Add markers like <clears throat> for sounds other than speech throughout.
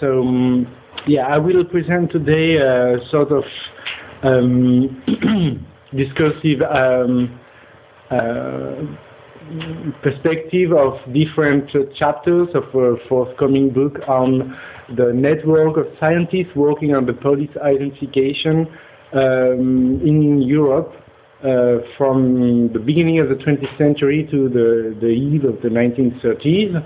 So, um, yeah, I will present today a sort of um, <clears throat> discursive um, uh, perspective of different uh, chapters of a forthcoming book on the network of scientists working on the police identification um, in Europe uh, from the beginning of the 20th century to the, the eve of the 1930s.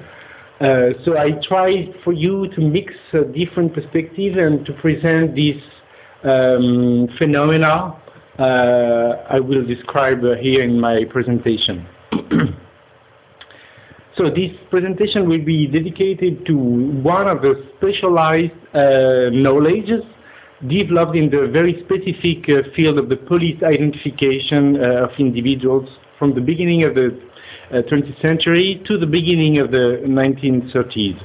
Uh, so I try for you to mix uh, different perspectives and to present this um, phenomena uh, I will describe here in my presentation. <clears throat> so this presentation will be dedicated to one of the specialized knowledges developed in the very specific uh, field of the police identification uh, of individuals from the beginning of the uh, 20th century to the beginning of the 1930s.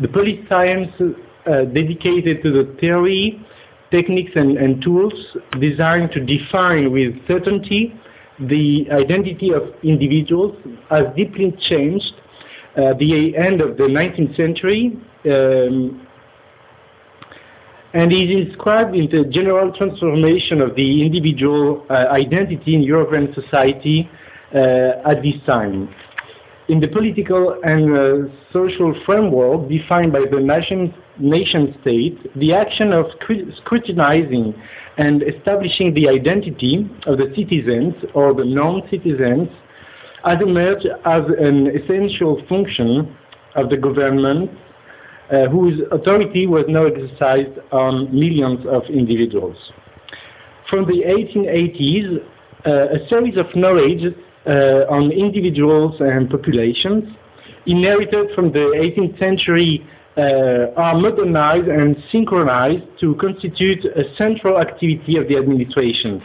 The police science dedicated to the theory, techniques and, and, tools designed to define with certainty the identity of individuals has deeply changed at the end of the 19th century um, and is inscribed in the general transformation of the individual uh, identity in European society uh, at this time. In the political and uh, social framework defined by the nation, nation state, the action of scrutinizing and establishing the identity of the citizens or the non-citizens has emerged as an essential function of the government uh, whose authority was now exercised on millions of individuals. From the 1880s, uh, a series of knowledge uh, on individuals and populations inherited from the 18th century uh, are modernized and synchronized to constitute a central activity of the administrations.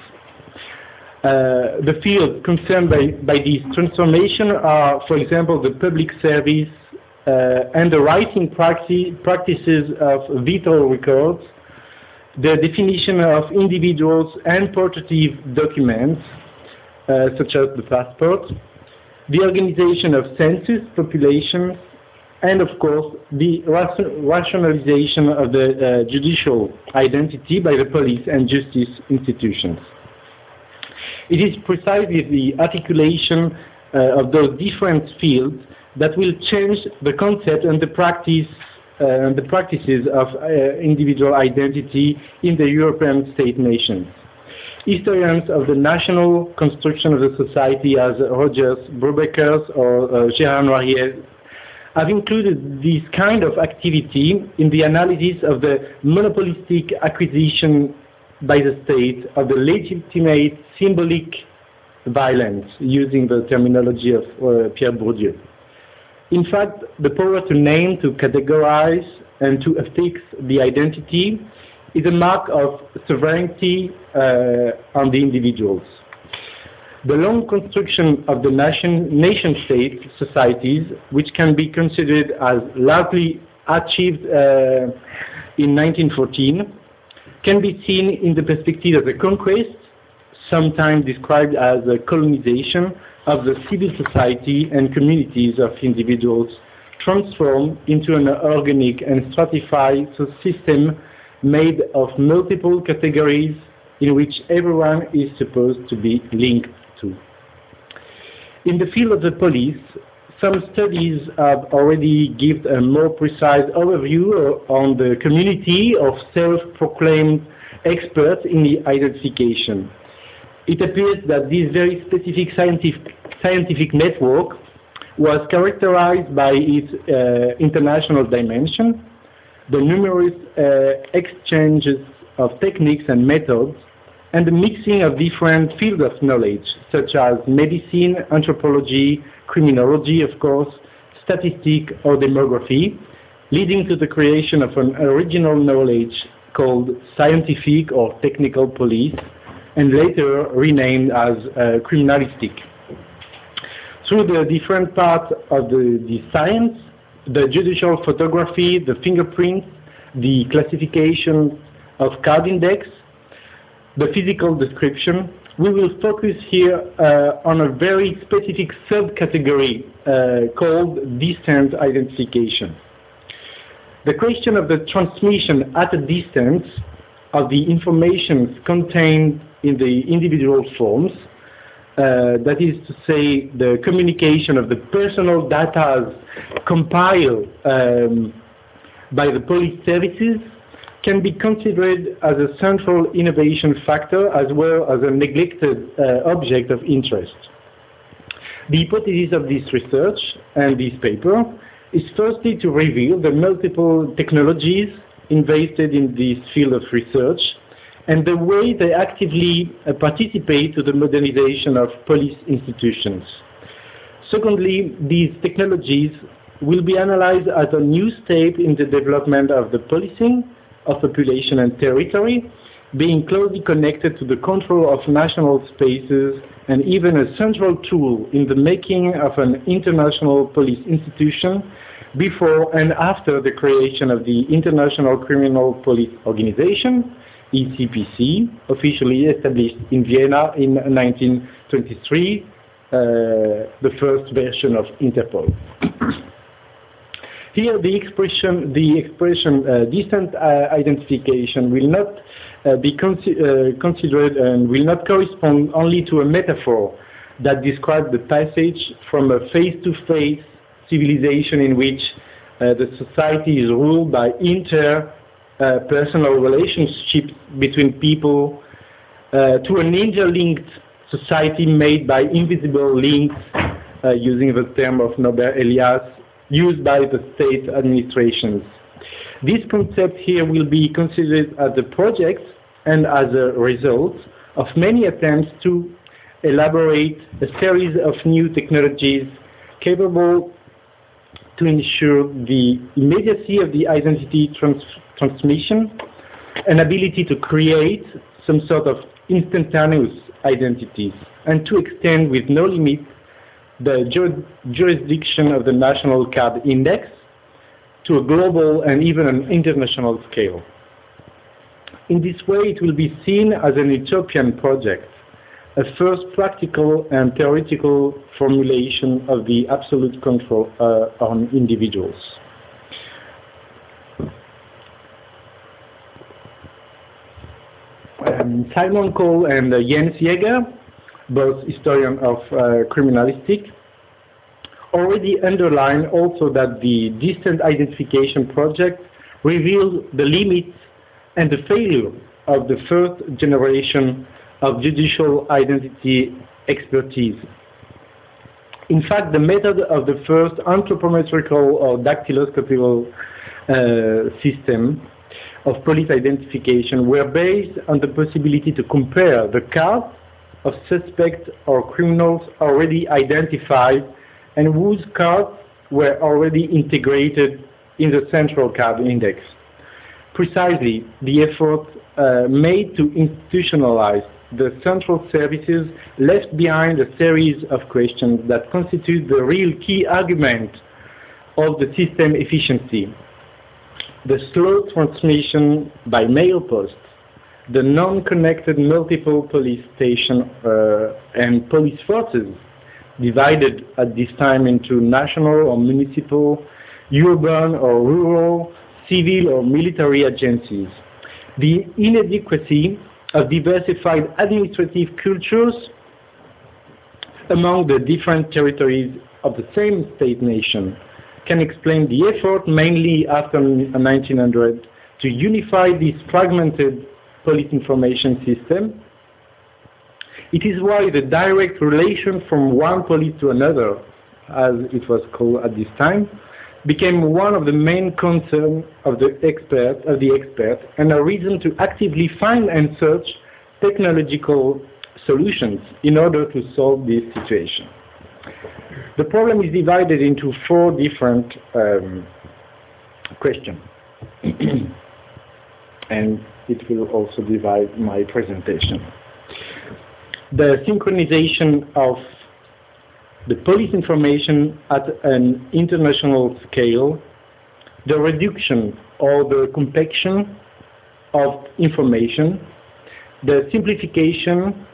Uh, the fields concerned by, by this transformation are, for example, the public service, uh, and the writing practices of vital records, the definition of individuals and portative documents, uh, such as the passport, the organization of census populations, and of course the rationalization of the uh, judicial identity by the police and justice institutions. It is precisely the articulation uh, of those different fields that will change the concept and the practice uh, the practices of uh, individual identity in the European state nations. Historians of the national construction of the society as Rogers, Brubaker, or uh, Gérard Noiriel have included this kind of activity in the analysis of the monopolistic acquisition by the state of the legitimate symbolic violence, using the terminology of uh, Pierre Bourdieu. In fact, the power to name, to categorize, and to affix the identity is a mark of sovereignty uh, on the individuals. The long construction of the nation, nation state societies, which can be considered as largely achieved uh, in 1914, can be seen in the perspective of a conquest, sometimes described as a colonization, of the civil society and communities of individuals transformed into an organic and stratified system made of multiple categories in which everyone is supposed to be linked to. In the field of the police, some studies have already given a more precise overview on the community of self-proclaimed experts in the identification it appears that this very specific scientific, scientific network was characterized by its uh, international dimension, the numerous uh, exchanges of techniques and methods, and the mixing of different fields of knowledge, such as medicine, anthropology, criminology, of course, statistics, or demography, leading to the creation of an original knowledge called scientific or technical police, and later renamed as uh, criminalistic. Through the different parts of the, the science, the judicial photography, the fingerprints, the classification of card index, the physical description, we will focus here uh, on a very specific subcategory uh, called distance identification. The question of the transmission at a distance of the information contained in the individual forms, that is to say, the communication of the personal data compiled um, by the police services can be considered as a central innovation factor as well as a neglected uh, object of interest. The hypothesis of this research and this paper is firstly to reveal the multiple technologies invested in this field of research and the way they actively uh, participate to the modernization of police institutions. Secondly, these technologies will be analyzed as a new step in the development of the policing of population and territory, being closely connected to the control of national spaces and even a central tool in the making of an international police institution before and after the creation of the International Criminal Police Organization, ECPC, officially established in Vienna in 1923, uh, the first version of Interpol. Here, the expression, the expression uh, distant uh, identification will not uh, be consi uh, considered and will not correspond only to a metaphor that describes the passage from a face-to-face -face civilization in which uh, the society is ruled by interpersonal uh, personal relationships between people to an interlinked society made by invisible links, using the term of Norbert Elias, used by the state administrations. This concept here will be considered as a project and as a result of many attempts to elaborate a series of new technologies capable to ensure the immediacy of the identity trans transmission, an ability to create some sort of instantaneous identities, and to extend with no limit the jurisdiction of the National Card Index to a global and even an international scale. In this way, it will be seen as an utopian project, a first practical and theoretical formulation of the absolute control uh, on individuals. Um, Simon Cole and uh, Jens Jaeger both historians of uh, criminalistic, already underline also that the distant identification project reveals the limits and the failure of the first generation of judicial identity expertise. In fact, the method of the first anthropometrical or dactyloscopical uh, system of police identification were based on the possibility to compare the cards of suspects or criminals already identified and whose cards were already integrated in the central card index. Precisely, the effort uh, made to institutionalize the central services left behind a series of questions that constitute the real key argument of the system efficiency. The slow transmission by mail post the non-connected multiple police station uh, and police forces divided at this time into national or municipal, urban or rural, civil or military agencies. The inadequacy of diversified administrative cultures among the different territories of the same state nation can explain the effort mainly after 1900 to unify this fragmented police information system. It is why the direct relation from one police to another, as it was called at this time, became one of the main concerns of the expert, of the and a reason to actively find and search technological solutions in order to solve this situation. The problem is divided into four different um, questions. <clears throat> and it will also divide my presentation. The synchronization of the police information at an international scale, the reduction or the compaction of information, the simplification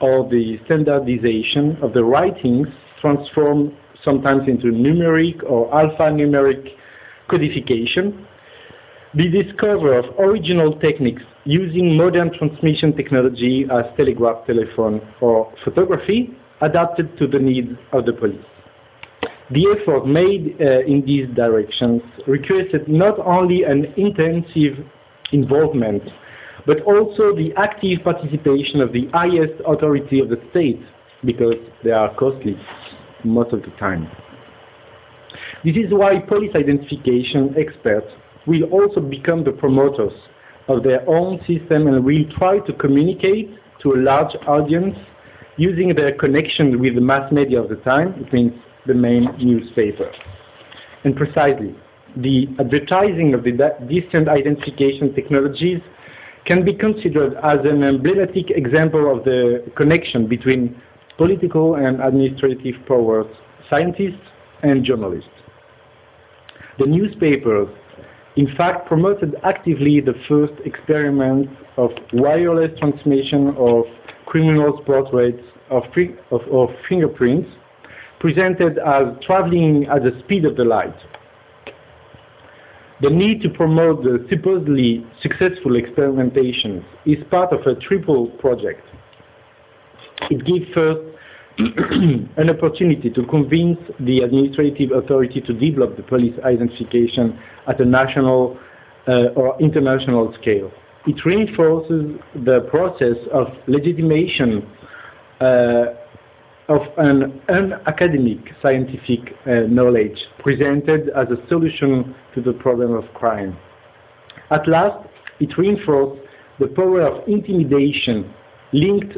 or the standardization of the writings transformed sometimes into numeric or alphanumeric codification, the discovery of original techniques using modern transmission technology as telegraph, telephone, or photography adapted to the needs of the police. The effort made uh, in these directions requested not only an intensive involvement, but also the active participation of the highest authority of the state, because they are costly most of the time. This is why police identification experts will also become the promoters of their own system and will try to communicate to a large audience using their connection with the mass media of the time, it means the main newspaper. And precisely, the advertising of the distant identification technologies can be considered as an emblematic example of the connection between political and administrative powers, scientists and journalists. The newspapers in fact promoted actively the first experiments of wireless transmission of criminals' portraits of, of, of fingerprints presented as traveling at the speed of the light. The need to promote the supposedly successful experimentations is part of a triple project. It gives first <clears throat> an opportunity to convince the administrative authority to develop the police identification at a national uh, or international scale. It reinforces the process of legitimation uh, of an unacademic scientific uh, knowledge presented as a solution to the problem of crime. At last, it reinforces the power of intimidation linked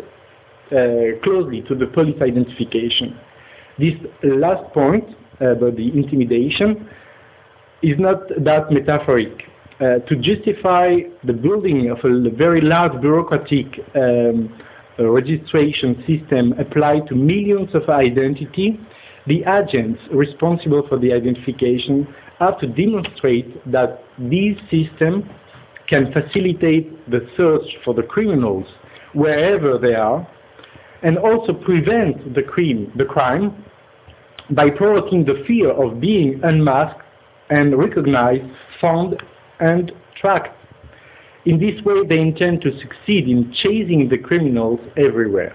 uh, closely to the police identification. This last point about the intimidation is not that metaphoric. Uh, to justify the building of a very large bureaucratic um, registration system applied to millions of identity, the agents responsible for the identification have to demonstrate that this system can facilitate the search for the criminals wherever they are and also prevent the crime, the crime by provoking the fear of being unmasked and recognized, found, and tracked. In this way, they intend to succeed in chasing the criminals everywhere.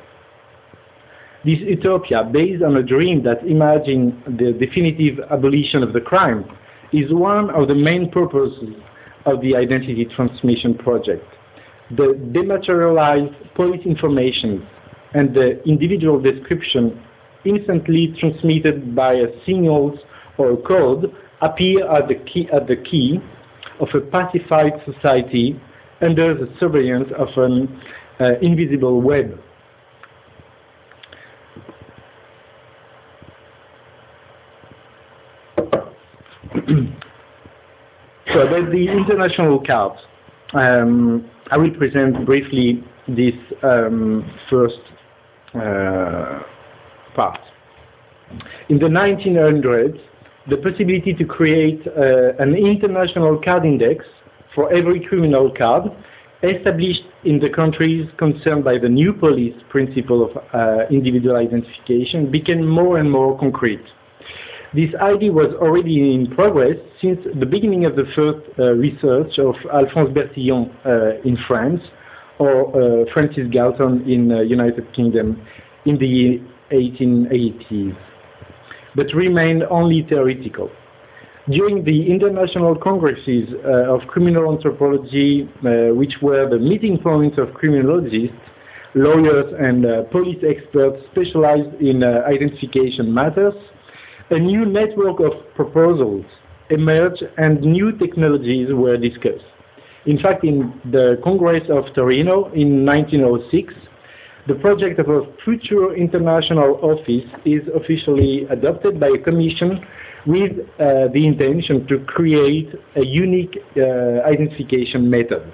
This utopia, based on a dream that imagines the definitive abolition of the crime, is one of the main purposes of the Identity Transmission Project. The dematerialized police information and the individual description instantly transmitted by a signals or code appear at the key, at the key of a pacified society under the surveillance of an uh, invisible web. <clears throat> so about the international cards, um, I will present briefly this um, first uh, part. In the 1900s, the possibility to create uh, an international card index for every criminal card established in the countries concerned by the new police principle of uh, individual identification became more and more concrete. This idea was already in progress since the beginning of the first uh, research of Alphonse Bertillon uh, in France or uh, Francis Galton in the United Kingdom in the 1880s, but remained only theoretical. During the international congresses uh, of criminal anthropology, uh, which were the meeting points of criminologists, lawyers, and uh, police experts specialized in uh, identification matters, a new network of proposals emerged and new technologies were discussed. In fact, in the Congress of Torino in 1906, the project of a future international office is officially adopted by a commission with uh, the intention to create a unique uh, identification method.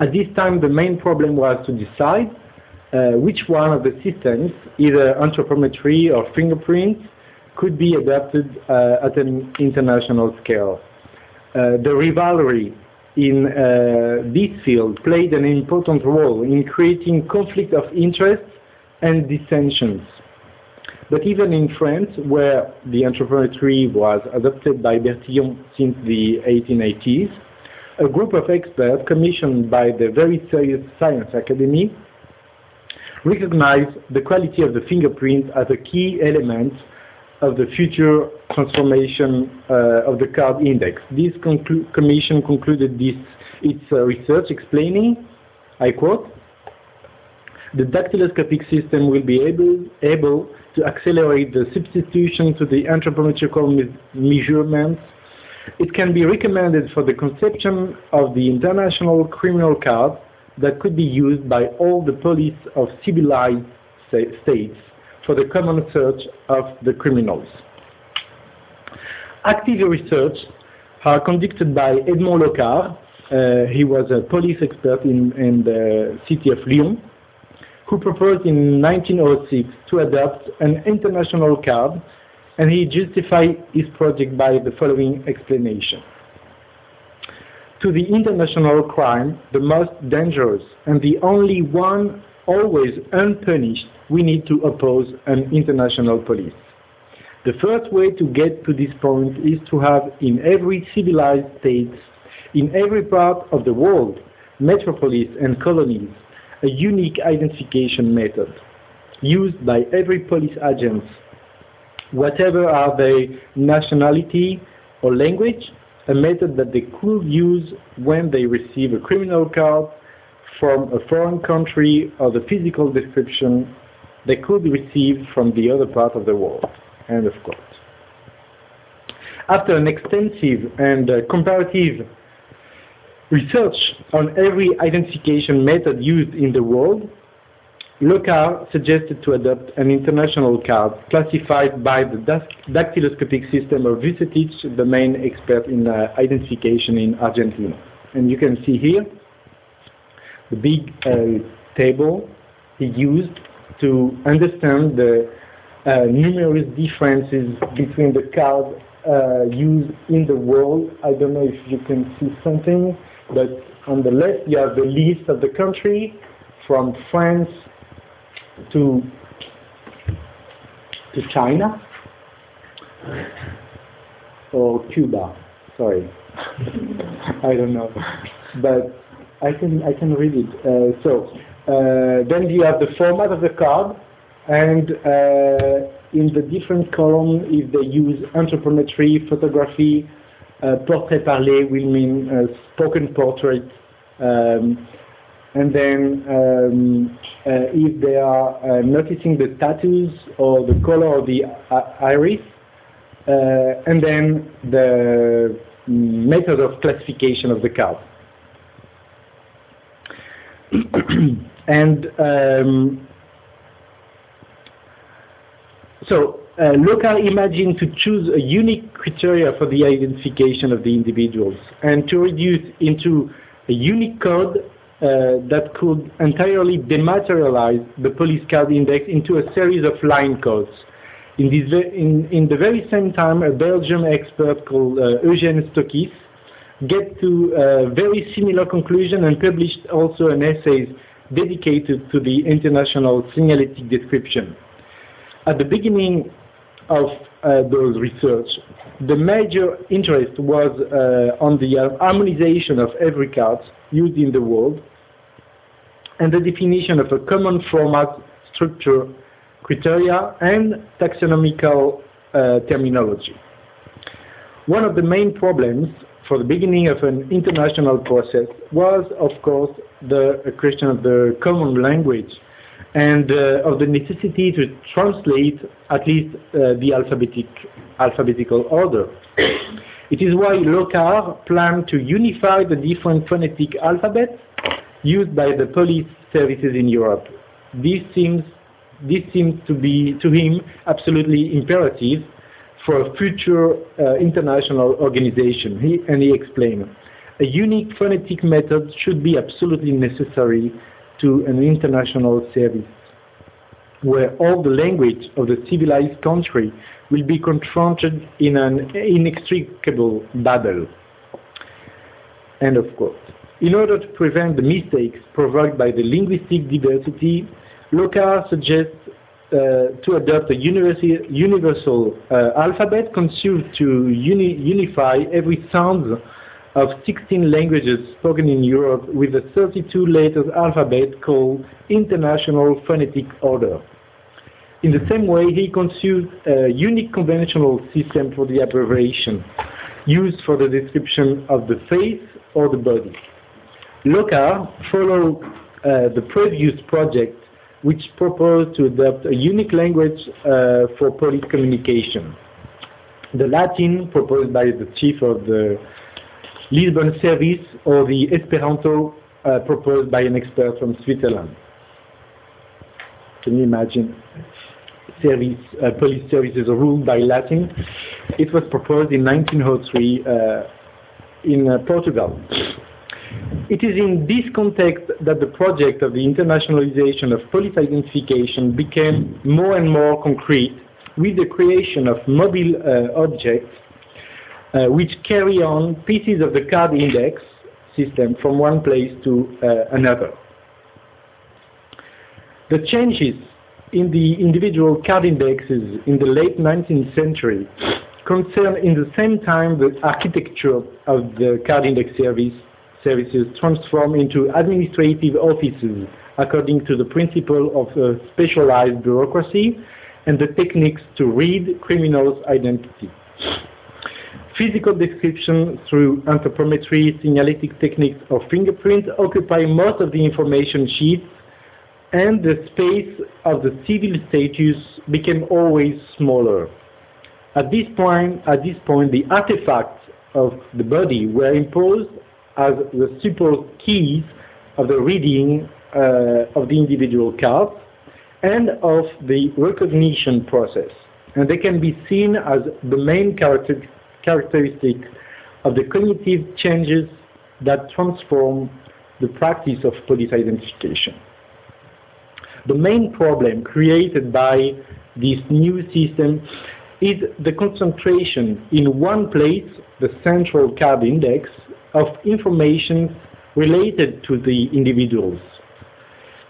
At this time, the main problem was to decide uh, which one of the systems, either anthropometry or fingerprints, could be adopted uh, at an international scale. Uh, the rivalry in uh, this field played an important role in creating conflict of interest and dissensions. But even in France, where the anthropometry was adopted by Bertillon since the 1880s, a group of experts commissioned by the very serious Science Academy recognized the quality of the fingerprint as a key element of the future transformation uh, of the card index. This conclu commission concluded this, its uh, research explaining, I quote, the dactyloscopic system will be able, able to accelerate the substitution to the anthropometrical me measurements. It can be recommended for the conception of the international criminal card that could be used by all the police of civilized states for the common search of the criminals. Active research are conducted by Edmond Locard. Uh, he was a police expert in, in the city of Lyon who proposed in 1906 to adopt an international card, and he justified his project by the following explanation. To the international crime, the most dangerous and the only one always unpunished, we need to oppose an international police. The first way to get to this point is to have in every civilized state, in every part of the world, metropolis and colonies, a unique identification method used by every police agent, whatever are their nationality or language, a method that they could use when they receive a criminal card from a foreign country or the physical description they could receive from the other part of the world. End of quote. After an extensive and uh, comparative research on every identification method used in the world, Locard suggested to adopt an international card classified by the dactyloscopic system of Vucetich, the main expert in uh, identification in Argentina. And you can see here the big uh, table he used to understand the uh, numerous differences between the cards uh, used in the world. I don't know if you can see something. But on the left, you have the list of the country from France to to China or Cuba. Sorry, <laughs> I don't know, but I can I can read it. Uh, so uh, then you have the format of the card, and uh, in the different column, if they use anthropometry, photography, uh, portrait parlé will mean uh, spoken portrait. Um, and then um, uh, if they are noticing the tattoos or the color of the iris, and then the method of classification of the card. <clears throat> and um, so uh, Locard imagined to choose a unique criteria for the identification of the individuals and to reduce into a unique code uh, that could entirely dematerialize the police card index into a series of line codes. In, this in, in the very same time, a Belgian expert called uh, Eugène Stockis get to a very similar conclusion and published also an essay dedicated to the international signalétic description. At the beginning of uh, those research. The major interest was uh, on the harmonization of every card used in the world and the definition of a common format, structure, criteria, and taxonomical uh, terminology. One of the main problems for the beginning of an international process was, of course, the question of the common language and uh, of the necessity to translate at least uh, the alphabetic, alphabetical order. It is why Locard planned to unify the different phonetic alphabets used by the police services in Europe. This seems, this seems to be, to him, absolutely imperative for a future uh, international organization. He, and he explained, a unique phonetic method should be absolutely necessary to an international service where all the language of the civilized country will be confronted in an inextricable battle. End of quote. In order to prevent the mistakes provoked by the linguistic diversity, Locard suggests to adopt a universal uh, alphabet conceived to uni unify every sound of 16 languages spoken in Europe with a 32 letters alphabet called International Phonetic Order. In the same way, he conceived a unique conventional system for the abbreviation used for the description of the face or the body. Locard followed uh, the previous project which proposed to adopt a unique language uh, for police communication. The Latin proposed by the chief of the Lisbon service or the Esperanto uh, proposed by an expert from Switzerland. Can you imagine? Service, uh, police services ruled by Latin. It was proposed in 1903 uh, in uh, Portugal. It is in this context that the project of the internationalization of police identification became more and more concrete with the creation of mobile uh, objects uh, which carry on pieces of the card index system from one place to uh, another. The changes in the individual card indexes in the late 19th century concern in the same time the architecture of the card index service services transformed into administrative offices according to the principle of uh, specialized bureaucracy and the techniques to read criminals' identity. Physical description through anthropometry, signalétic techniques, or fingerprint occupy most of the information sheets, and the space of the civil status became always smaller. At this point, at this point, the artifacts of the body were imposed as the supposed keys of the reading uh, of the individual cards and of the recognition process. And they can be seen as the main character characteristic of the cognitive changes that transform the practice of police identification. The main problem created by this new system is the concentration in one place, the central card index, of information related to the individuals.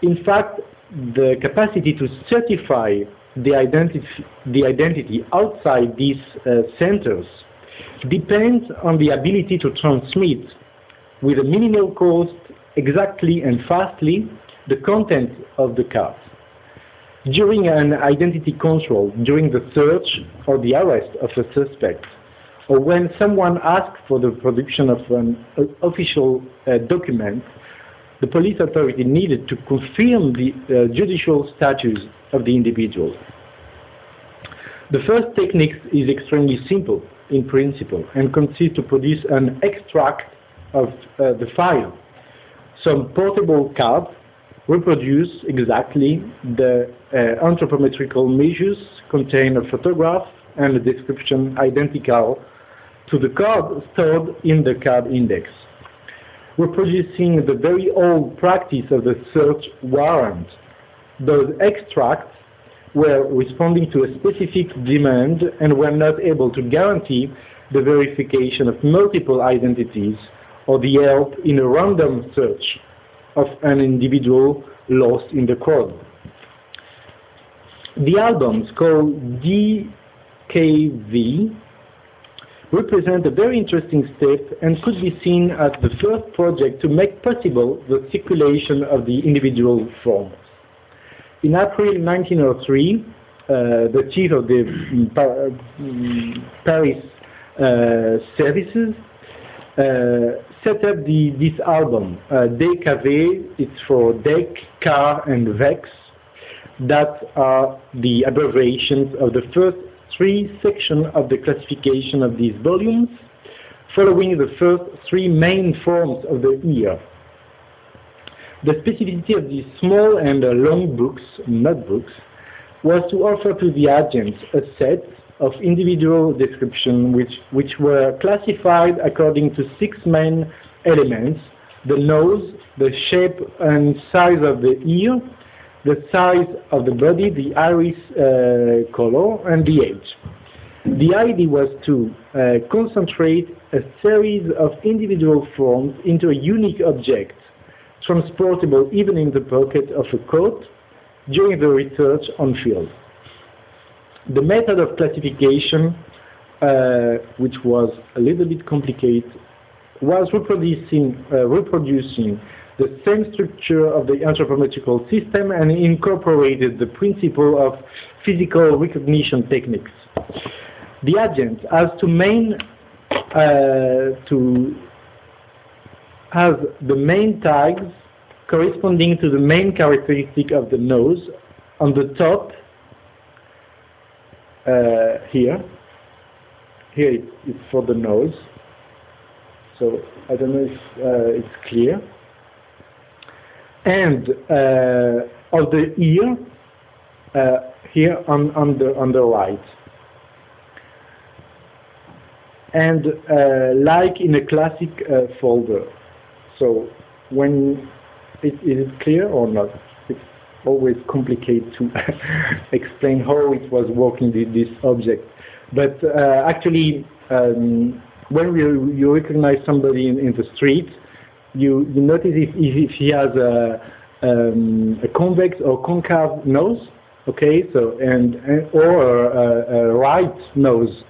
In fact, the capacity to certify the identity, the identity outside these uh, centers depends on the ability to transmit with a minimal cost exactly and fastly the content of the card. During an identity control, during the search or the arrest of a suspect, or when someone asks for the production of an uh, official uh, document, the police authority needed to confirm the uh, judicial status of the individual. The first technique is extremely simple in principle and consists to produce an extract of uh, the file. Some portable cards reproduce exactly the uh, anthropometrical measures, contain a photograph and a description identical to the card stored in the card index, reproducing the very old practice of the search warrant. Those extracts were responding to a specific demand and were not able to guarantee the verification of multiple identities or the help in a random search of an individual lost in the crowd. The albums called DKV represent a very interesting step and could be seen as the first project to make possible the circulation of the individual forms. In April 1903, uh, the chief of the mm, mm, Paris uh, services uh, set up the, this album, uh, it's for DEC, CAR, and VEX, that are the abbreviations of the first three sections of the classification of these volumes, following the first three main forms of the ear. The specificity of these small and long books, notebooks, was to offer to the agents a set of individual descriptions which, which were classified according to six main elements, the nose, the shape and size of the ear, the size of the body, the iris uh, color, and the age. The idea was to uh, concentrate a series of individual forms into a unique object, transportable even in the pocket of a coat, during the research on field. The method of classification, uh, which was a little bit complicated, was reproducing, uh, reproducing the same structure of the anthropometrical system and incorporated the principle of physical recognition techniques. The agent has to main uh, to have the main tags corresponding to the main characteristic of the nose on the top uh, here. Here it, it's for the nose. So I don't know if uh, it's clear. And uh, of the ear uh, here on, on, the, on the right. And uh, like in a classic uh, folder. So when it, is it clear or not? It's always complicated to <laughs> explain how it was working with this object. But uh, actually, um, when you, you recognize somebody in, in the street, you, you notice if, if he has a, um, a convex or concave nose, okay, so and, and or a, a, right nose.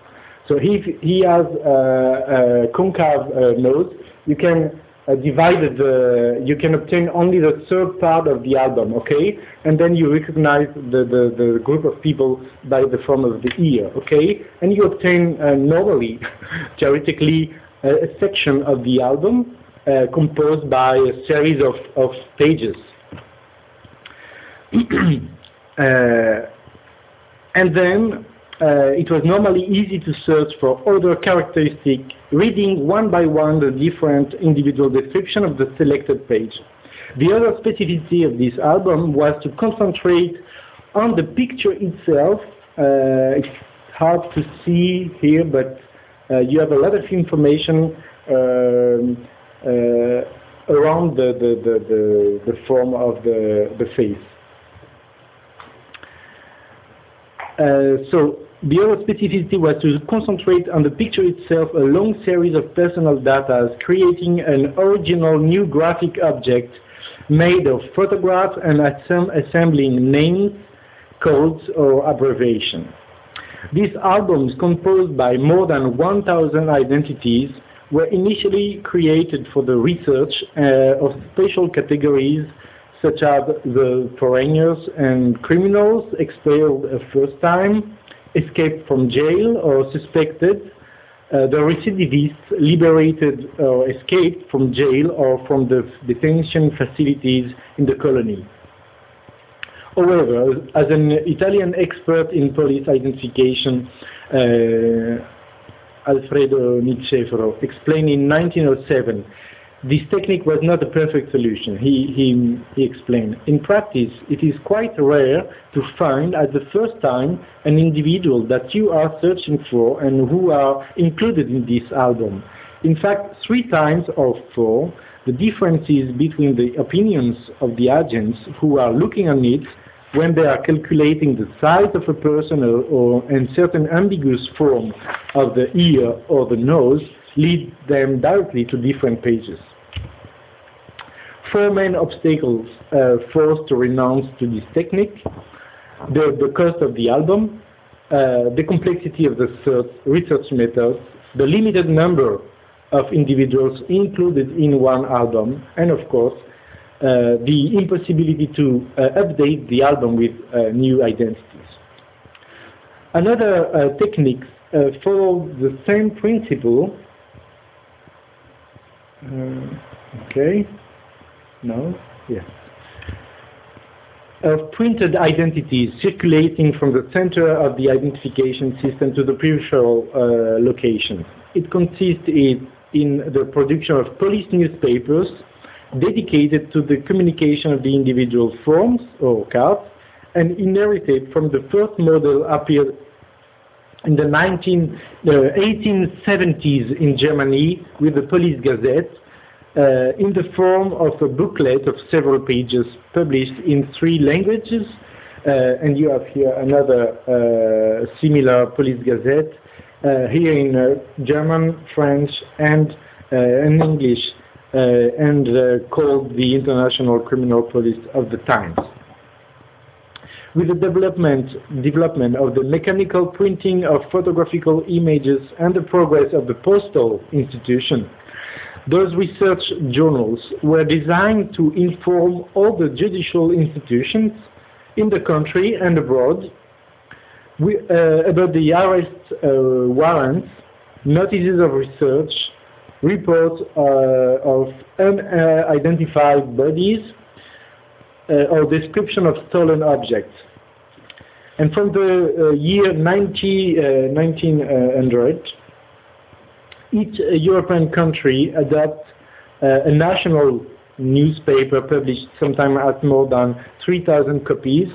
So if he has a, a concave uh, nose, you can uh, divided, uh, you can obtain only the third part of the album, okay? And then you recognize the, the, the group of people by the form of the ear, okay? And you obtain uh, normally, <laughs> theoretically, a section of the album composed by a series of, pages. <clears throat> Uh, and then uh, it was normally easy to search for other characteristics, reading one by one the different individual description of the selected page. The other specificity of this album was to concentrate on the picture itself. Uh, it's hard to see here, but uh, you have a lot of information um, uh, around the, the, the, the, form of the, the face. Uh, so the other specificity was to concentrate on the picture itself, a long series of personal data, creating an original new graphic object made of photographs and assembling names, codes, or abbreviations. These albums, composed by more than 1,000 identities, were initially created for the research uh, of special categories such as the foreigners and criminals expelled a first time, escaped from jail or suspected, uh, the recidivists liberated or escaped from jail or from the detention facilities in the colony. However, as an Italian expert in police identification, uh, Alfredo Niceforo explained in 1907 this technique was not a perfect solution, he, he, he explained. In practice, it is quite rare to find at the first time an individual that you are searching for and who are included in this album. In fact, three times or four, the differences between the opinions of the agents who are looking on it when they are calculating the size of a person or, or and certain ambiguous form of the ear or the nose lead them directly to different pages four main obstacles uh, forced to renounce to this technique. The, the cost of the album, uh, the complexity of the research methods, the limited number of individuals included in one album, and of course, the impossibility to uh, update the album with uh, new identities. Another uh, technique follows the same principle. okay. No? Yes. Of printed identities circulating from the center of the identification system to the peripheral uh, location. It consists in the production of police newspapers dedicated to the communication of the individual forms or cards and inherited from the first model appeared in the 19, uh, 1870s in Germany with the Police Gazette uh, in the form of a booklet of several pages published in three languages. Uh, and you have here another uh, similar police gazette, uh, here in uh, German, French, and in English, and called the International Criminal Police of the Times. with the development, development of the mechanical printing of photographical images and the progress of the postal institution. Those research journals were designed to inform all the judicial institutions in the country and abroad we, uh, about the arrest uh, warrants, notices of research, reports uh, of unidentified bodies, uh, or description of stolen objects. And from the uh, year 90, 1900, each European country adopts a national newspaper published sometime at more than 3,000 copies.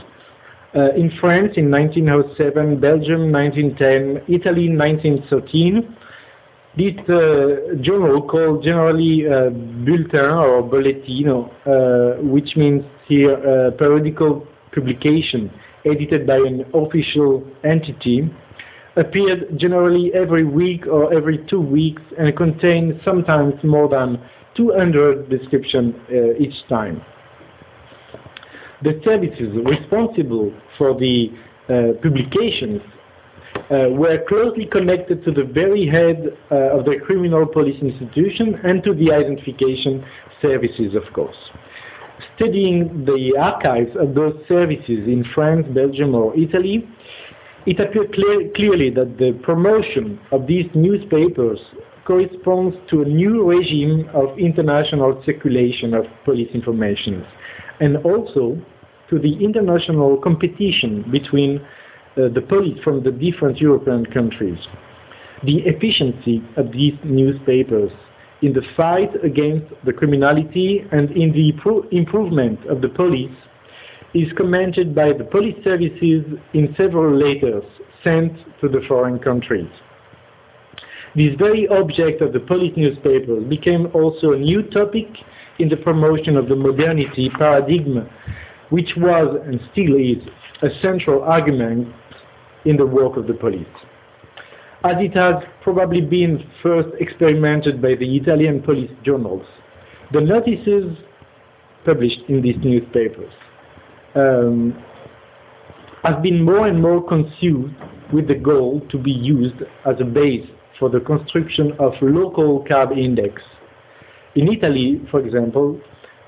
Uh, in France in 1907, Belgium 1910, Italy 1913. This uh, journal called generally uh, bulletin or bollettino, uh, which means here uh, periodical publication edited by an official entity, appeared generally every week or every two weeks and contained sometimes more than 200 descriptions uh, each time. The services responsible for the uh, publications were closely connected to the very head uh, of the criminal police institution and to the identification services, of course. Studying the archives of those services in France, Belgium, or Italy, it appeared clear, clearly that the promotion of these newspapers corresponds to a new regime of international circulation of police information and also to the international competition between uh, Uh, the police from the different European countries. The efficiency of these newspapers in the fight against the criminality and in the improvement of the police is commented by the police services in several letters sent to the foreign countries. This very object of the police newspapers became also a new topic in the promotion of the modernity paradigm, which was and still is a central argument in the work of the police. As it has probably been first experimented by the Italian police journals, the notices published in these newspapers um, have been more and more conceived with the goal to be used as a base for the construction of local card index. In Italy, for example,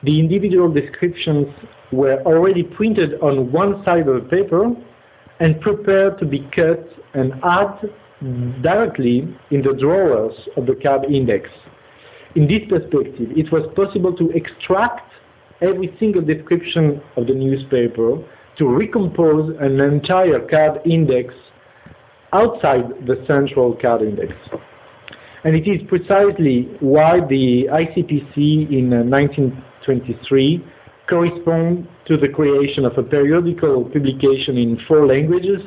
the individual descriptions were already printed on one side of the paper and prepared to be cut and add directly in the drawers of the card index. In this perspective, it was possible to extract every single description of the newspaper to recompose an entire card index outside the central card index. And it is precisely why the ICPC in 1923 uh, correspond to the creation of a periodical publication in four languages,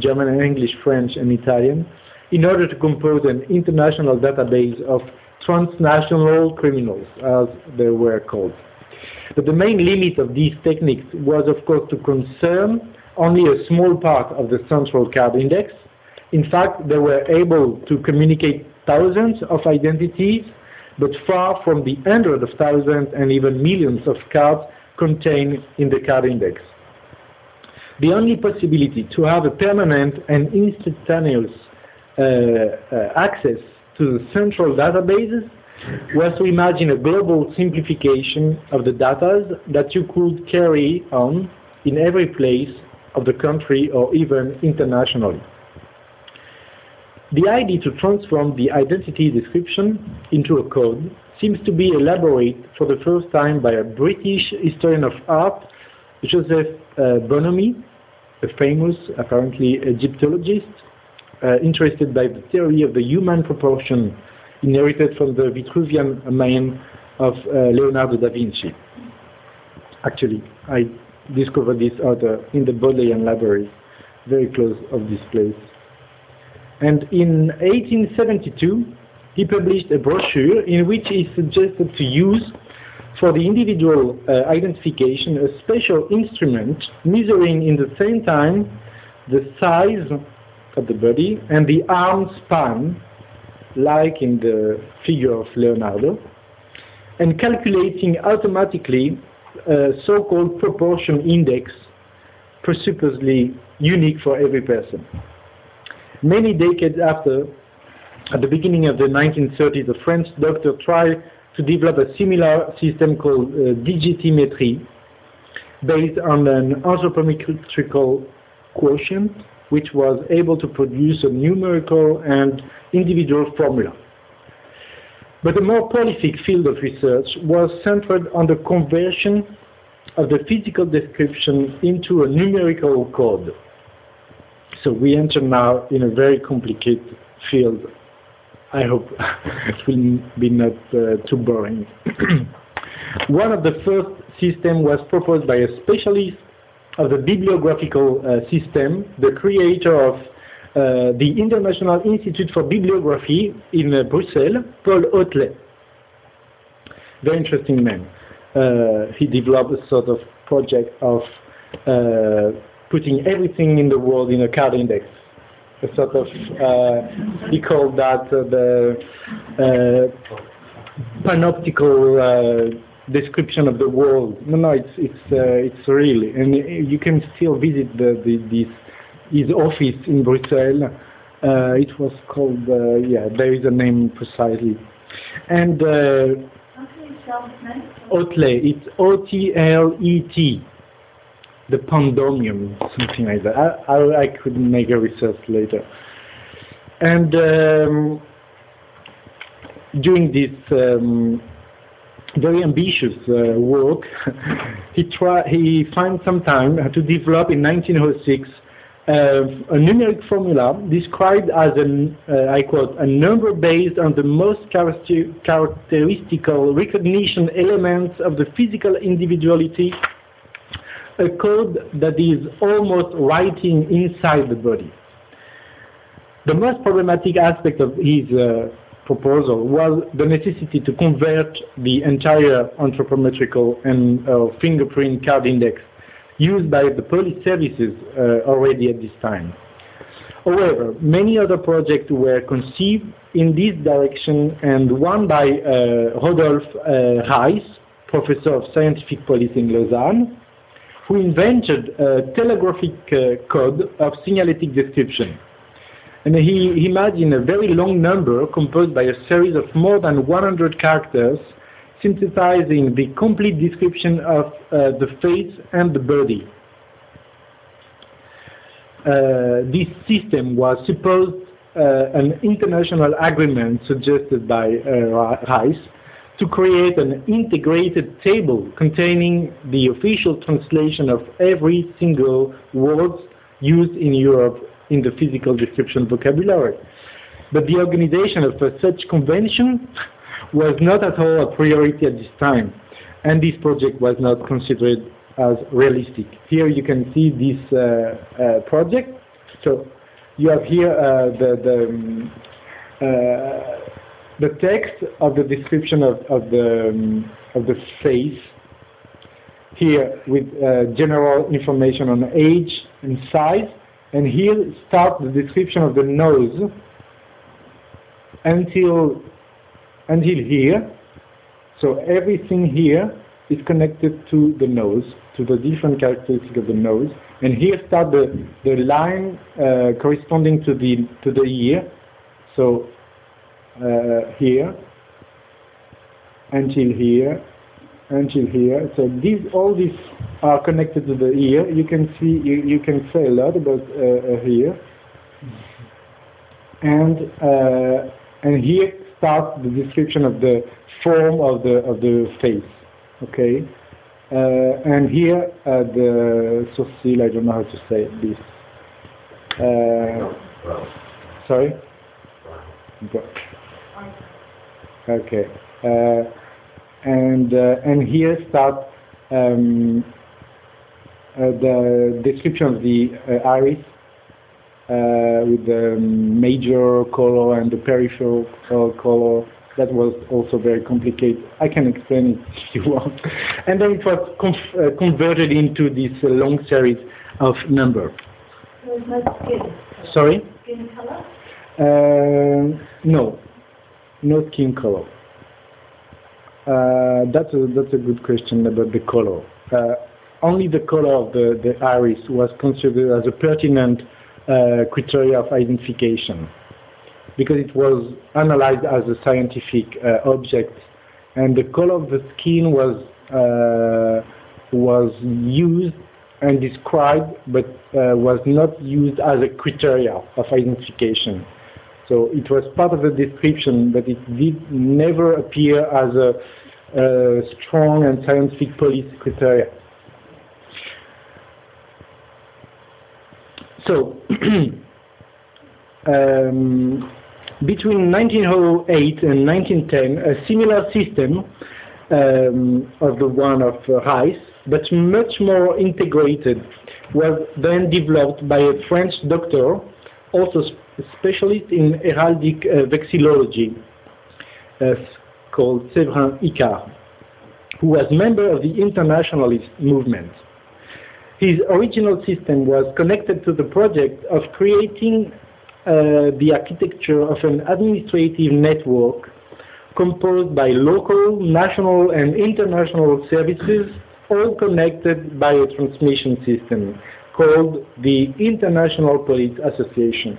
German, English, French, and Italian, in order to compose an international database of transnational criminals, as they were called. But the main limit of these techniques was, of course, to concern only a small part of the central card index. In fact, they were able to communicate thousands of identities, but far from the hundreds of thousands and even millions of cards contained in the card index. The only possibility to have a permanent and instantaneous uh, uh, access to the central databases was to imagine a global simplification of the data that you could carry on in every place of the country or even internationally. The idea to transform the identity description into a code seems to be elaborated for the first time by a British historian of art, Joseph uh, Bonomi, a famous, apparently, Egyptologist, uh, interested by the theory of the human proportion inherited from the Vitruvian mind of uh, Leonardo da Vinci. Actually, I discovered this author in the Bodleian Library, very close of this place. And in 1872, he published a brochure in which he suggested to use for the individual uh, identification a special instrument measuring in the same time the size of the body and the arm span, like in the figure of Leonardo, and calculating automatically a so-called proportion index presupposely unique for every person. Many decades after, at the beginning of the 1930s, a French doctor tried to develop a similar system called uh, digitimetry, based on an anthropometrical quotient, which was able to produce a numerical and individual formula. But a more prolific field of research was centered on the conversion of the physical description into a numerical code. So we enter now in a very complicated field. I hope <laughs> it will be not uh, too boring. <clears throat> One of the first systems was proposed by a specialist of the bibliographical uh, system, the creator of uh, the International Institute for Bibliography in uh, Brussels, Paul Otlet. Very interesting man. Uh, he developed a sort of project of uh, putting everything in the world in a card index. A sort of, uh, he called that the panoptical description of the world. No, no, it's it's uh, it's real, and you can still visit the, the this his office in Brussels. Uh, it was called uh, yeah, there is a name precisely, and uh, Otlet. It's O T L E T. The Pandomium, something like that. I, I, I could make a research later. And um, during this um, very ambitious uh, work, <laughs> he try, he found some time to develop in 1906 uh, a numeric formula described as an, uh, I quote, a number based on the most characteristical recognition elements of the physical individuality, a code that is almost writing inside the body. The most problematic aspect of his uh, proposal was the necessity to convert the entire anthropometrical and uh, fingerprint card index used by the police services uh, already at this time. However, many other projects were conceived in this direction and one by uh, Rodolphe uh, Reiss, professor of scientific police in Lausanne, who invented a telegraphic uh, code of signalétic description. And he imagined a very long number composed by a series of more than 100 characters synthesizing the complete description of uh, the face and the body. Uh, this system was supposed uh, an international agreement suggested by uh, Reiss to create an integrated table containing the official translation of every single word used in Europe in the physical description vocabulary. But the organization of such convention was not at all a priority at this time, and this project was not considered as realistic. Here you can see this uh, uh, project. So you have here uh, the the, um, uh, the text of the description of, of the um, of the face. Here with uh, general information on age and size, and here start the description of the nose until until here. So everything here is connected to the nose, to the different characteristics of the nose. And here start the, the line uh, corresponding to the, to the ear. So uh, here, until here, until here. So these, all these are connected to the ear. You can see, you, you can say a lot about uh, uh here. And, uh, and here starts the description of the form of the of the face. Okay, uh, and here uh, the sourcil. I don't know how to say this. Uh, sorry. Okay, uh, and uh, and here start um, uh, the description of the iris uh, with the major color and the peripheral color. That was also very complicated. I can explain it <laughs> if you want. And then it was uh, converted into this long series of numbers. Sorry? Skin color? Uh, no, no skin color. Uh, that's a that's a good question about the color. Uh, only the color of the, the iris was considered as a pertinent uh, criteria of identification because it was analyzed as a scientific uh, object and the color of the skin was uh, was used and described but uh, was not used as a criteria of identification. So it was part of the description, but it did never appear as a, a strong and scientific police criteria. So, <clears throat> um, between 1908 and 1910, a similar system um, of the one of uh, Reiss, but much more integrated, was then developed by a French doctor, also specialist in heraldic uh, vexillology, uh, called Séverin Icard, who was member of the internationalist movement. His original system was connected to the project of creating uh, the architecture of an administrative network composed by local, national, and international services, all connected by a transmission system called the International Police Association,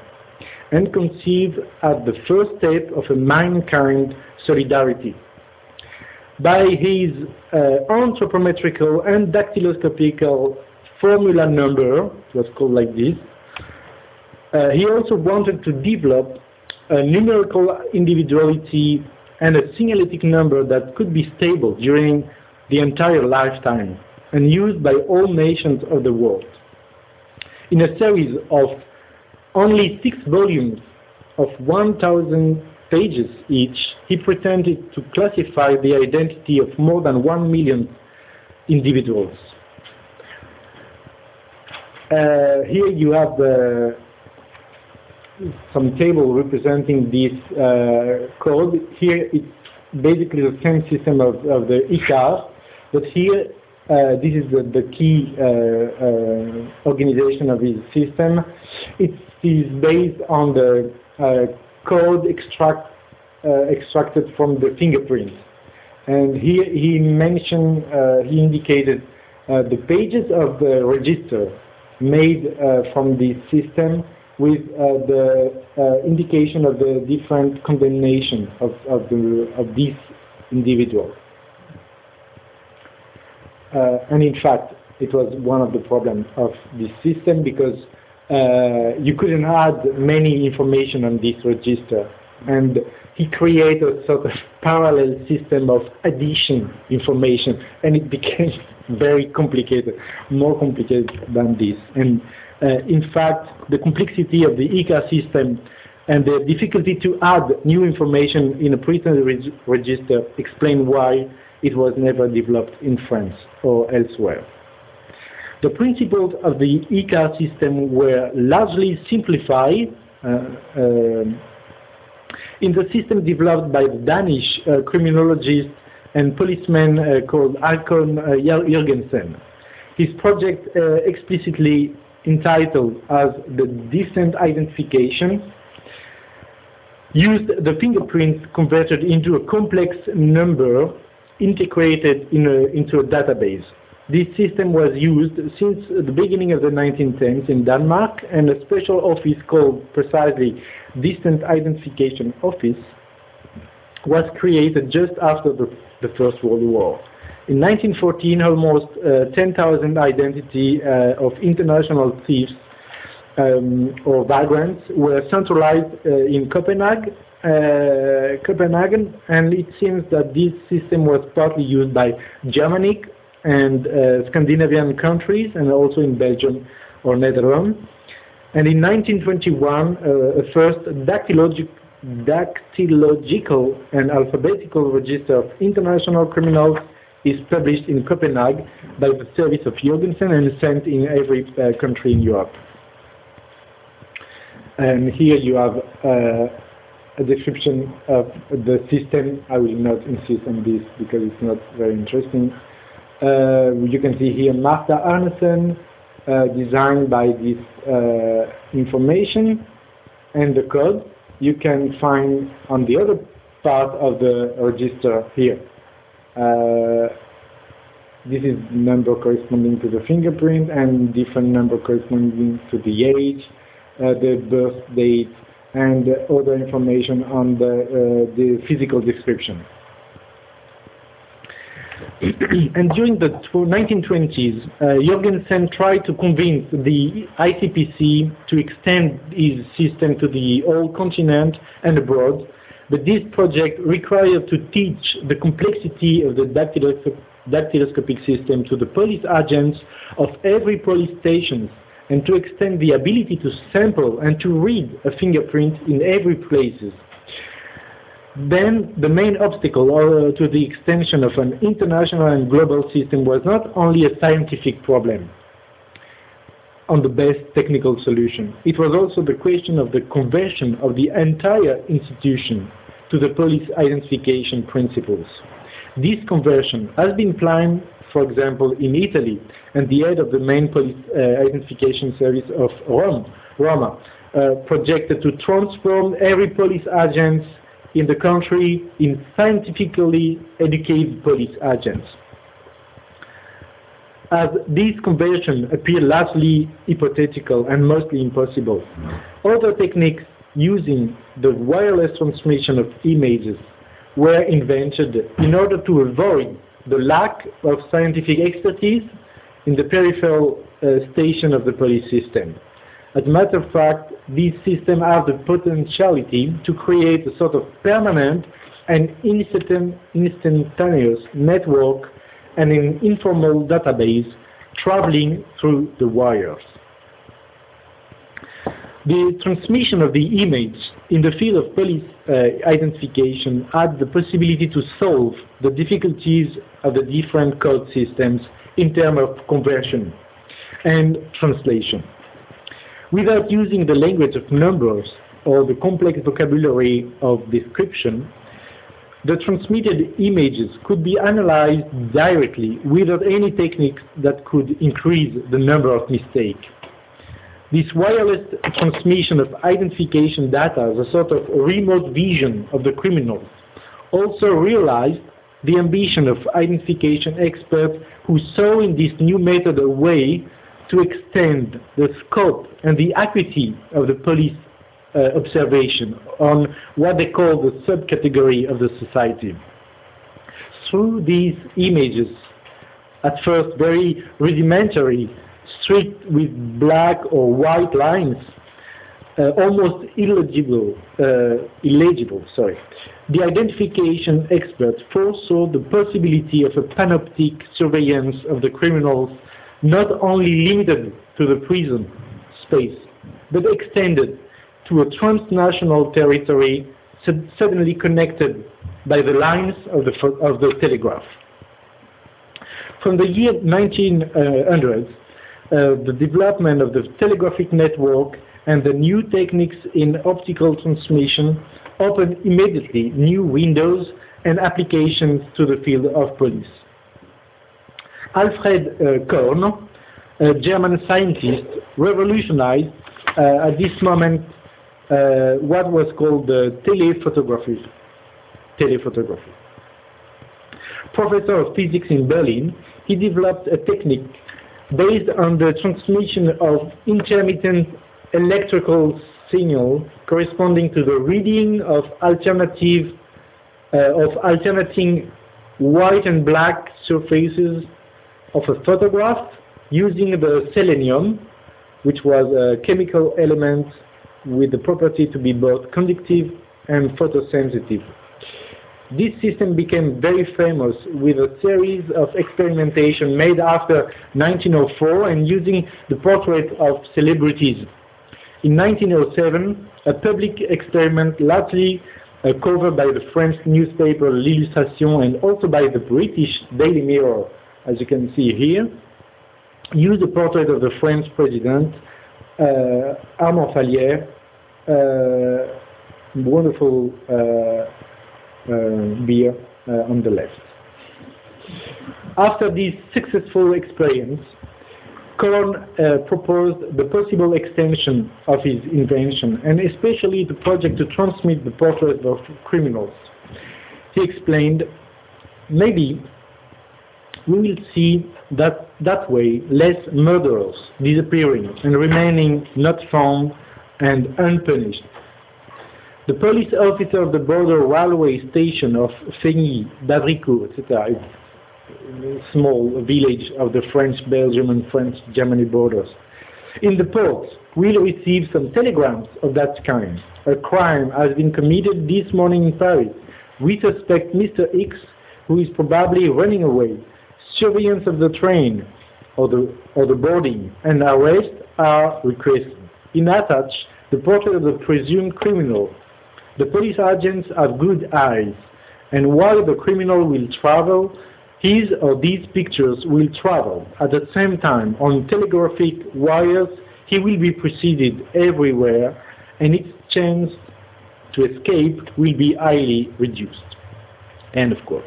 and conceived as the first step of a mankind solidarity. By his uh, anthropometrical and dactyloscopical formula number, it was called like this, uh, he also wanted to develop a numerical individuality and a signalétic number that could be stable during the entire lifetime and used by all nations of the world. In a series of only six volumes of 1,000 pages each, he pretended to classify the identity of more than one million individuals. Uh, here you have the some table representing this uh, code. Here it's basically the same system of, of the Icard, but here uh, this is the, the key uh, uh organization of this system. It is based on the uh, code extract, uh, extracted from the fingerprint. And here he mentioned, he indicated the pages of the register made from this system with uh, the uh, indication of the different condemnation of, of, the, of these individuals. Uh, and in fact, it was one of the problems of this system because uh, you couldn't add many information on this register. And he created a sort of parallel system of addition information, and it <laughs> became very complicated, more complicated than this. And uh, in fact, the complexity of the Icard system and the difficulty to add new information in a printed reg register explain why it was never developed in France or elsewhere. The principles of the Icard system were largely simplified uh, uh, in the system developed by the Danish uh, criminologist and policeman uh, called Håkon uh, Jørgensen. His project explicitly entitled as the distant identification used the fingerprints converted into a complex number integrated in a, into a database. This system was used since the beginning of the 1910s in Denmark, and a special office called precisely Distant Identification Office was created just after the, the First World War. In 1914, almost uh, 10,000 identity uh, of international thieves um, or vagrants were centralized uh, in Copenhagen, Copenhagen, and it seems that this system was partly used by Germanic and uh, Scandinavian countries, and also in Belgium or Netherlands. And in 1921, uh, a first dactylologic dactylological and alphabetical register of international criminals is published in Copenhagen by the service of Jorgensen and sent in every uh, country in Europe. And here you have uh, a description of the system. I will not insist on this because it's not very interesting. Uh, you can see here Martha Arnesen, uh, designed by this uh, information and the code you can find on the other part of the register here. Uh, this is number corresponding to the fingerprint and different number corresponding to the age, uh, the birth date, and other information on the, uh, the physical description. <clears throat> and during the 1920s, uh, Jorgensen tried to convince the ICPC to extend his system to the whole continent and abroad, but this project required to teach the complexity of the dactyloscopic system to the police agents of every police station and to extend the ability to sample and to read a fingerprint in every places. Then the main obstacle uh, to the extension of an international and global system was not only a scientific problem on the best technical solution. It was also the question of the conversion of the entire institution to the police identification principles. This conversion has been planned, for example, in Italy, and the head of the main police uh, identification service of Rome, Roma, uh, projected to transform every police agent in the country in scientifically educated police agents. As this conversion appeared largely hypothetical and mostly impossible, other techniques using the wireless transmission of images were invented in order to avoid the lack of scientific expertise in the peripheral uh, station of the police system. As a matter of fact, these systems have the potentiality to create a sort of permanent and instantaneous network and an informal database traveling through the wires. The transmission of the image in the field of police uh, identification had the possibility to solve the difficulties of the different code systems in terms of conversion and translation without using the language of numbers or the complex vocabulary of description, the transmitted images could be analyzed directly without any techniques that could increase the number of mistakes. This wireless transmission of identification data as a sort of remote vision of the criminals also realized the ambition of identification experts who saw in this new method a way to extend the scope and the acuity of the police uh, observation on what they call the subcategory of the society. Through these images, at first very rudimentary, streaked with black or white lines, uh, almost illegible, uh, illegible, sorry. The identification experts foresaw the possibility of a panoptic surveillance of the criminals not only limited to the prison space, but extended to a transnational territory suddenly connected by the lines of the, of the telegraph. From the year 1900, uh, the development of the telegraphic network and the new techniques in optical transmission opened immediately new windows and applications to the field of police. Alfred uh, Korn, a German scientist, revolutionized uh, at this moment uh, what was called the telephotography. telephotography. Professor of physics in Berlin, he developed a technique based on the transmission of intermittent electrical signal corresponding to the reading of alternative uh, of alternating white and black surfaces of a photograph using the selenium, which was a chemical element with the property to be both conductive and photosensitive. This system became very famous with a series of experimentation made after 1904 and using the portrait of celebrities. In 1907, a public experiment largely uh, covered by the French newspaper L'Illustration and also by the British Daily Mirror as you can see here, used the portrait of the French president, uh, Armand Fallières, uh, wonderful uh beer uh, on the left. After this successful experience, Korn uh, proposed the possible extension of his invention, and especially the project to transmit the portrait of criminals. He explained, maybe we will see that that way less murderers disappearing and remaining not found and unpunished. The police officer of the border railway station of Feignies, Badrico, etc., a small village of the French, Belgium, and French Germany borders. In the port, we'll receive some telegrams of that kind. A crime has been committed this morning in Paris. We suspect Mr. X, who is probably running away. Surveillance of the train or the, or the boarding and arrest are requested. In attach, the portrait of the presumed criminal the police agents have good eyes, and while the criminal will travel, his or these pictures will travel. At the same time, on telegraphic wires, he will be preceded everywhere, and its chance to escape will be highly reduced. End of quote.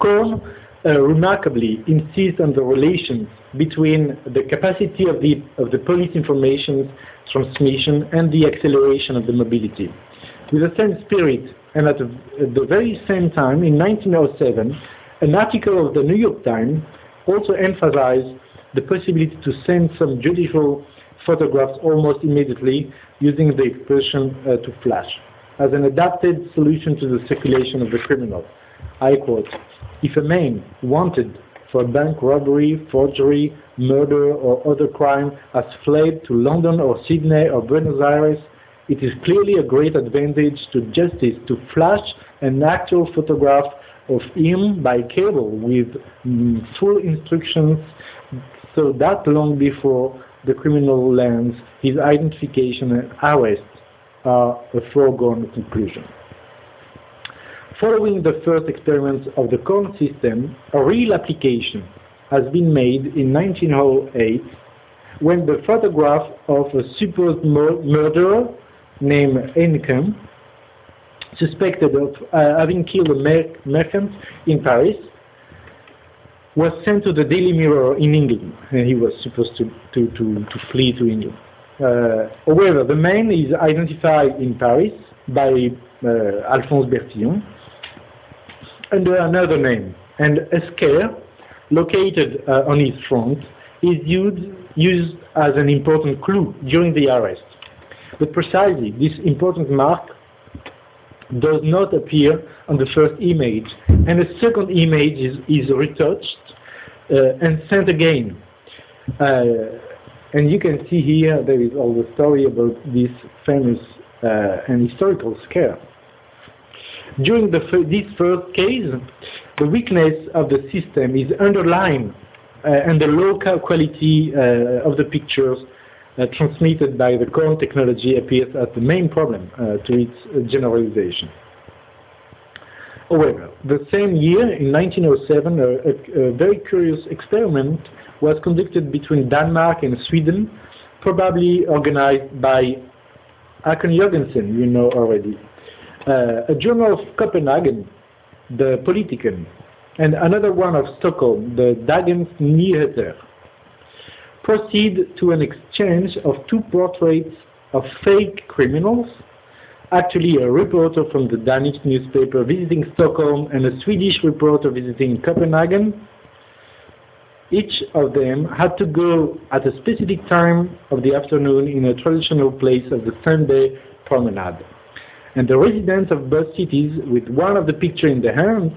Korn uh, remarkably insists on the relations between the capacity of the, of the police information transmission and the acceleration of the mobility. With the same spirit, and at the, very same time, in 1907, an article of the New York Times also emphasized the possibility to send some judicial photographs almost immediately using the expression uh, to flash as an adapted solution to the circulation of the criminal. I quote, if a man wanted for bank robbery, forgery, murder, or other crime has fled to London or Sydney or Buenos Aires it is clearly a great advantage to justice to flash an actual photograph of him by cable with mm, full instructions so that long before the criminal lands, his identification and arrest are a foregone conclusion. Following the first experiments of the Korn system, a real application has been made in 1908 when the photograph of a supposed mur murderer named Heineken, suspected of uh, having killed a mer merchant in Paris, was sent to the Daily Mirror in England. And he was supposed to, to, to, to flee to England. Uh, however, the man is identified in Paris by uh, Alphonse Bertillon under another name, and a scare located uh, on his front is used, used as an important clue during the arrest. But precisely, this important mark does not appear on the first image, and the second image is, is retouched uh, and sent again. Uh, and you can see here there is all the story about this famous uh, and historical scare. During the, this first case, the weakness of the system is underlined uh, and the low quality uh, of the pictures transmitted by the Korn technology appears as the main problem uh, to its uh, generalization. However, the same year, in 1907, a, a, very curious experiment was conducted between Denmark and Sweden, probably organized by Hakon Jorgensen, you know already, uh, a journal of Copenhagen, the Politiken, and another one of Stockholm, the Dagens Nyheter proceed to an exchange of two portraits of fake criminals, actually a reporter from the Danish newspaper visiting Stockholm and a Swedish reporter visiting Copenhagen. Each of them had to go at a specific time of the afternoon in a traditional place of the Sunday promenade. And the residents of both cities, with one of the pictures in their hands,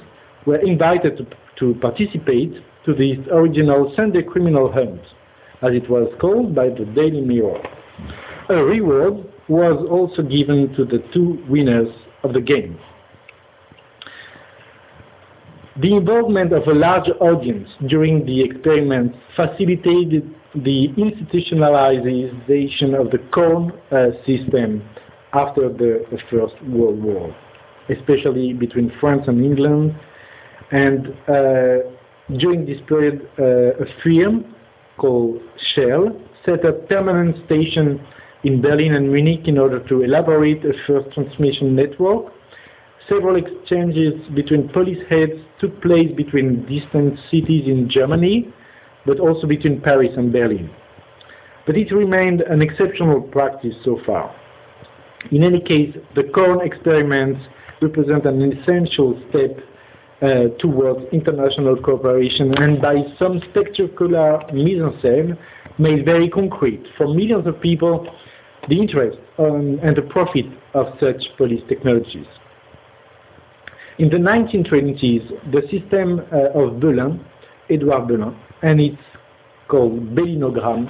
were invited to, to participate to this original Sunday criminal hunt as it was called by the Daily Mirror. A reward was also given to the two winners of the game. The involvement of a large audience during the experiment facilitated the institutionalization of the Korn uh, system after the, the, First World War, especially between France and England. And uh, during this period, uh, a firm called Shell set up permanent stations in Berlin and Munich in order to elaborate a first transmission network. Several exchanges between police heads took place between distant cities in Germany, but also between Paris and Berlin. But it remained an exceptional practice so far. In any case, the Korn experiments represent an essential step towards international cooperation and by some spectacular mise en scène made very concrete for millions of people the interest on, and the profit of such police technologies. In the 1920s, the system uh, of Belin, Edouard Belin, and its called Belinogram,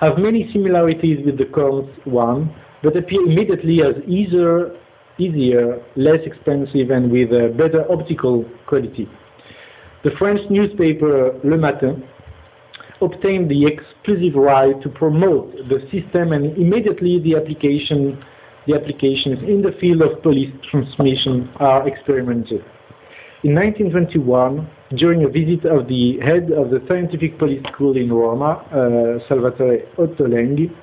have many similarities with the current one, but appear immediately as easier easier, less expensive, and with a better optical quality. The French newspaper Le Matin obtained the exclusive right to promote the system and immediately the application the applications in the field of police transmission are experimented. In 1921, during a visit of the head of the Scientific Police School in Roma, uh, Salvatore Ottolenghi,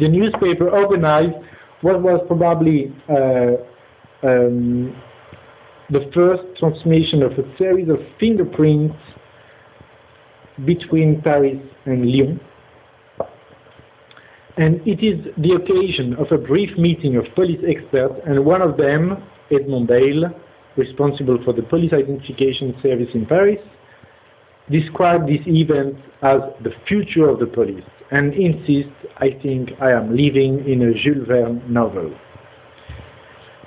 the newspaper organized what was probably uh, um, the first transmission of a series of fingerprints between Paris and Lyon. And it is the occasion of a brief meeting of police experts, and one of them, Edmond Bayle, responsible for the police identification service in Paris, described this event as the future of the police and insists, I think I am living in a Jules Verne novel.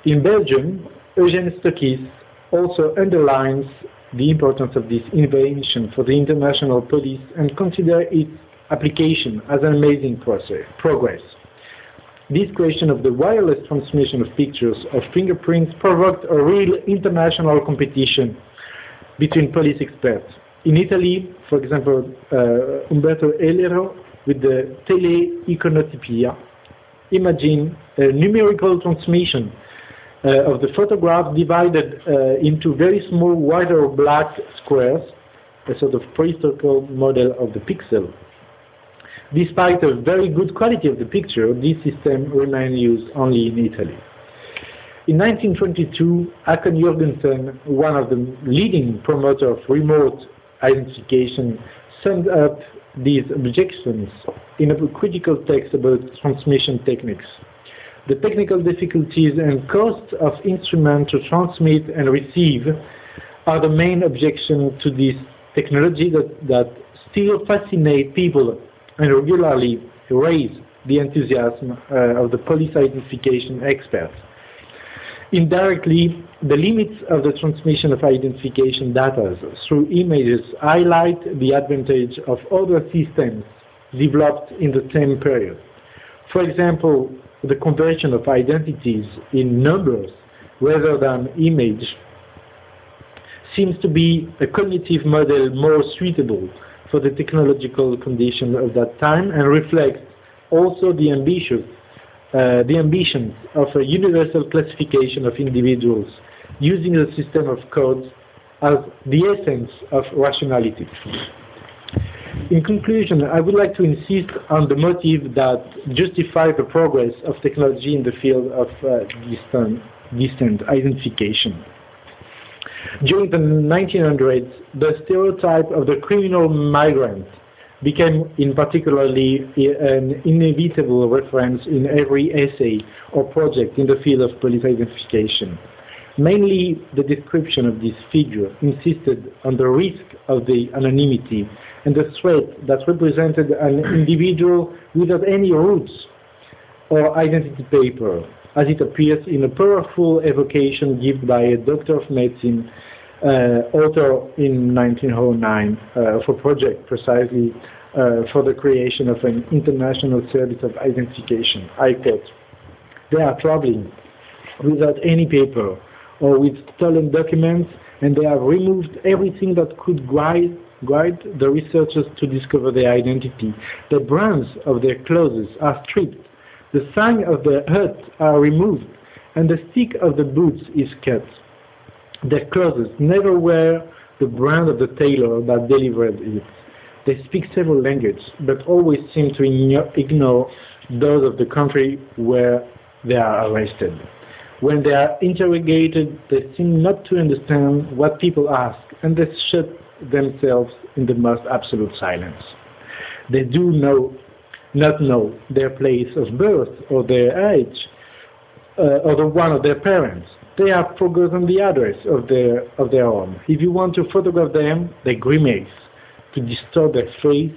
In Belgium, Eugène Stockis also underlines the importance of this invention for the international police and consider its application as an amazing process, progress. This question of the wireless transmission of pictures of fingerprints provoked a real international competition between police experts. In Italy, for example, uh, Umberto Ellero with the teleiconotipia, imagine a numerical transmission uh, of the photograph divided uh, into very small white or black squares, a sort of prehistoric model of the pixel. Despite a very good quality of the picture, this system remained used only in Italy. In 1922, Håkon Jørgensen, one of the leading promoters of remote identification, summed up these objections in a critical text about transmission techniques. The technical difficulties and costs of instruments to transmit and receive are the main objection to this technology that, that still fascinate people and regularly raise the enthusiasm uh, of the police identification experts. Indirectly, the limits of the transmission of identification data through images highlight the advantage of other systems developed in the same period. For example, the conversion of identities in numbers rather than image seems to be a cognitive model more suitable for the technological condition of that time and reflects also the ambitious uh, the ambitions of a universal classification of individuals using a system of codes as the essence of rationality. In conclusion, I would like to insist on the motive that justifies the progress of technology in the field of uh, distant, distant identification. During the 1900s, the stereotype of the criminal migrant became in particularly eh, an inevitable reference in every essay or project in the field of police identification. Mainly, the description of this figure insisted on the risk of the anonymity and the threat that represented an individual without any roots or identity paper, as it appears in a powerful evocation given by a doctor of medicine uh, author in 1909 uh, a project precisely uh, for the creation of an international service of identification. I quote, they are traveling without any paper or with stolen documents and they have removed everything that could guide, guide the researchers to discover their identity. The brands of their clothes are stripped, the sign of their hut are removed, and the stick of the boots is cut. Their clothes never wear the brand of the tailor that delivered it. They speak several languages, but always seem to ignore those of the country where they are arrested. When they are interrogated, they seem not to understand what people ask, and they shut themselves in the most absolute silence. They do know, not know their place of birth or their age, uh, or the one of their parents they have forgotten the address of their, of their home. If you want to photograph them, they grimace to distort their face.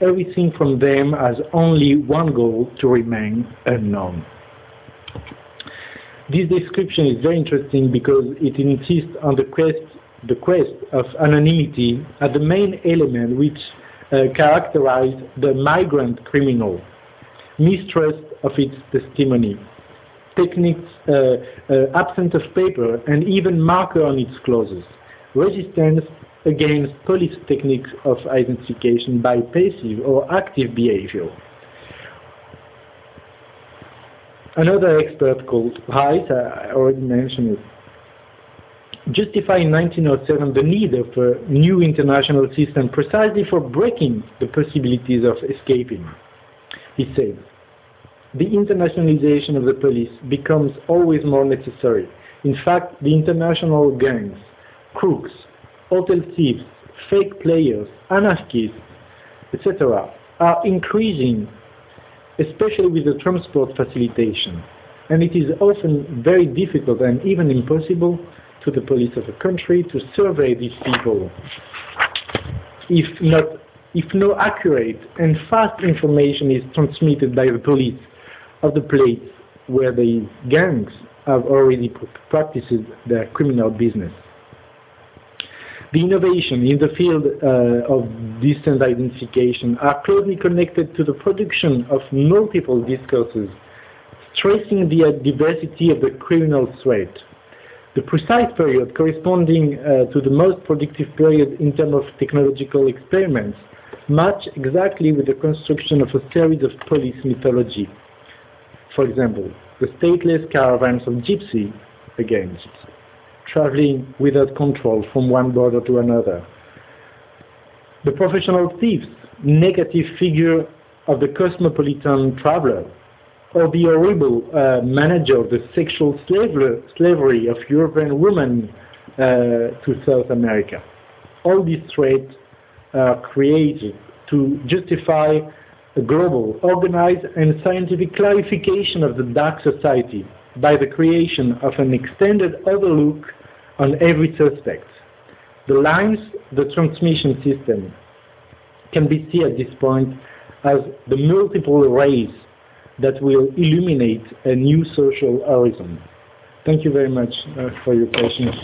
Everything from them has only one goal, to remain unknown. This description is very interesting because it insists on the quest, the quest of anonymity as the main element which uh, characterized the migrant criminal, mistrust of its testimony, techniques, uh, uh, absence of paper, and even marker on its clothes, resistance against police techniques of identification by passive or active behavior. Another expert called Reiss, I already mentioned it, justified in 1907 the need of a new international system precisely for breaking the possibilities of escaping. He said, the internationalization of the police becomes always more necessary. In fact, the international gangs, crooks, hotel thieves, fake players, anarchists, etc., are increasing, especially with the transport facilitation. And it is often very difficult and even impossible to the police of a country to survey these people if not if no accurate and fast information is transmitted by the police of the place where the gangs have already practiced their criminal business. The innovation in the field uh, of distance identification are closely connected to the production of multiple discourses, stressing the diversity of the criminal threat. The precise period corresponding uh, to the most productive period in terms of technological experiments match exactly with the construction of a series of police mythology for example, the stateless caravans of gypsy, again, traveling without control from one border to another. The professional thieves, negative figure of the cosmopolitan traveler, or the horrible uh, manager of the sexual slavery, slavery of European women uh, to South America. All these threats are created to justify a global, organized, and scientific clarification of the dark society by the creation of an extended overlook on every suspect. The lines, the transmission system, can be seen at this point as the multiple rays that will illuminate a new social horizon. Thank you very much uh, for your patience.